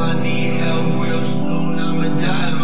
I need help real soon, I'ma die.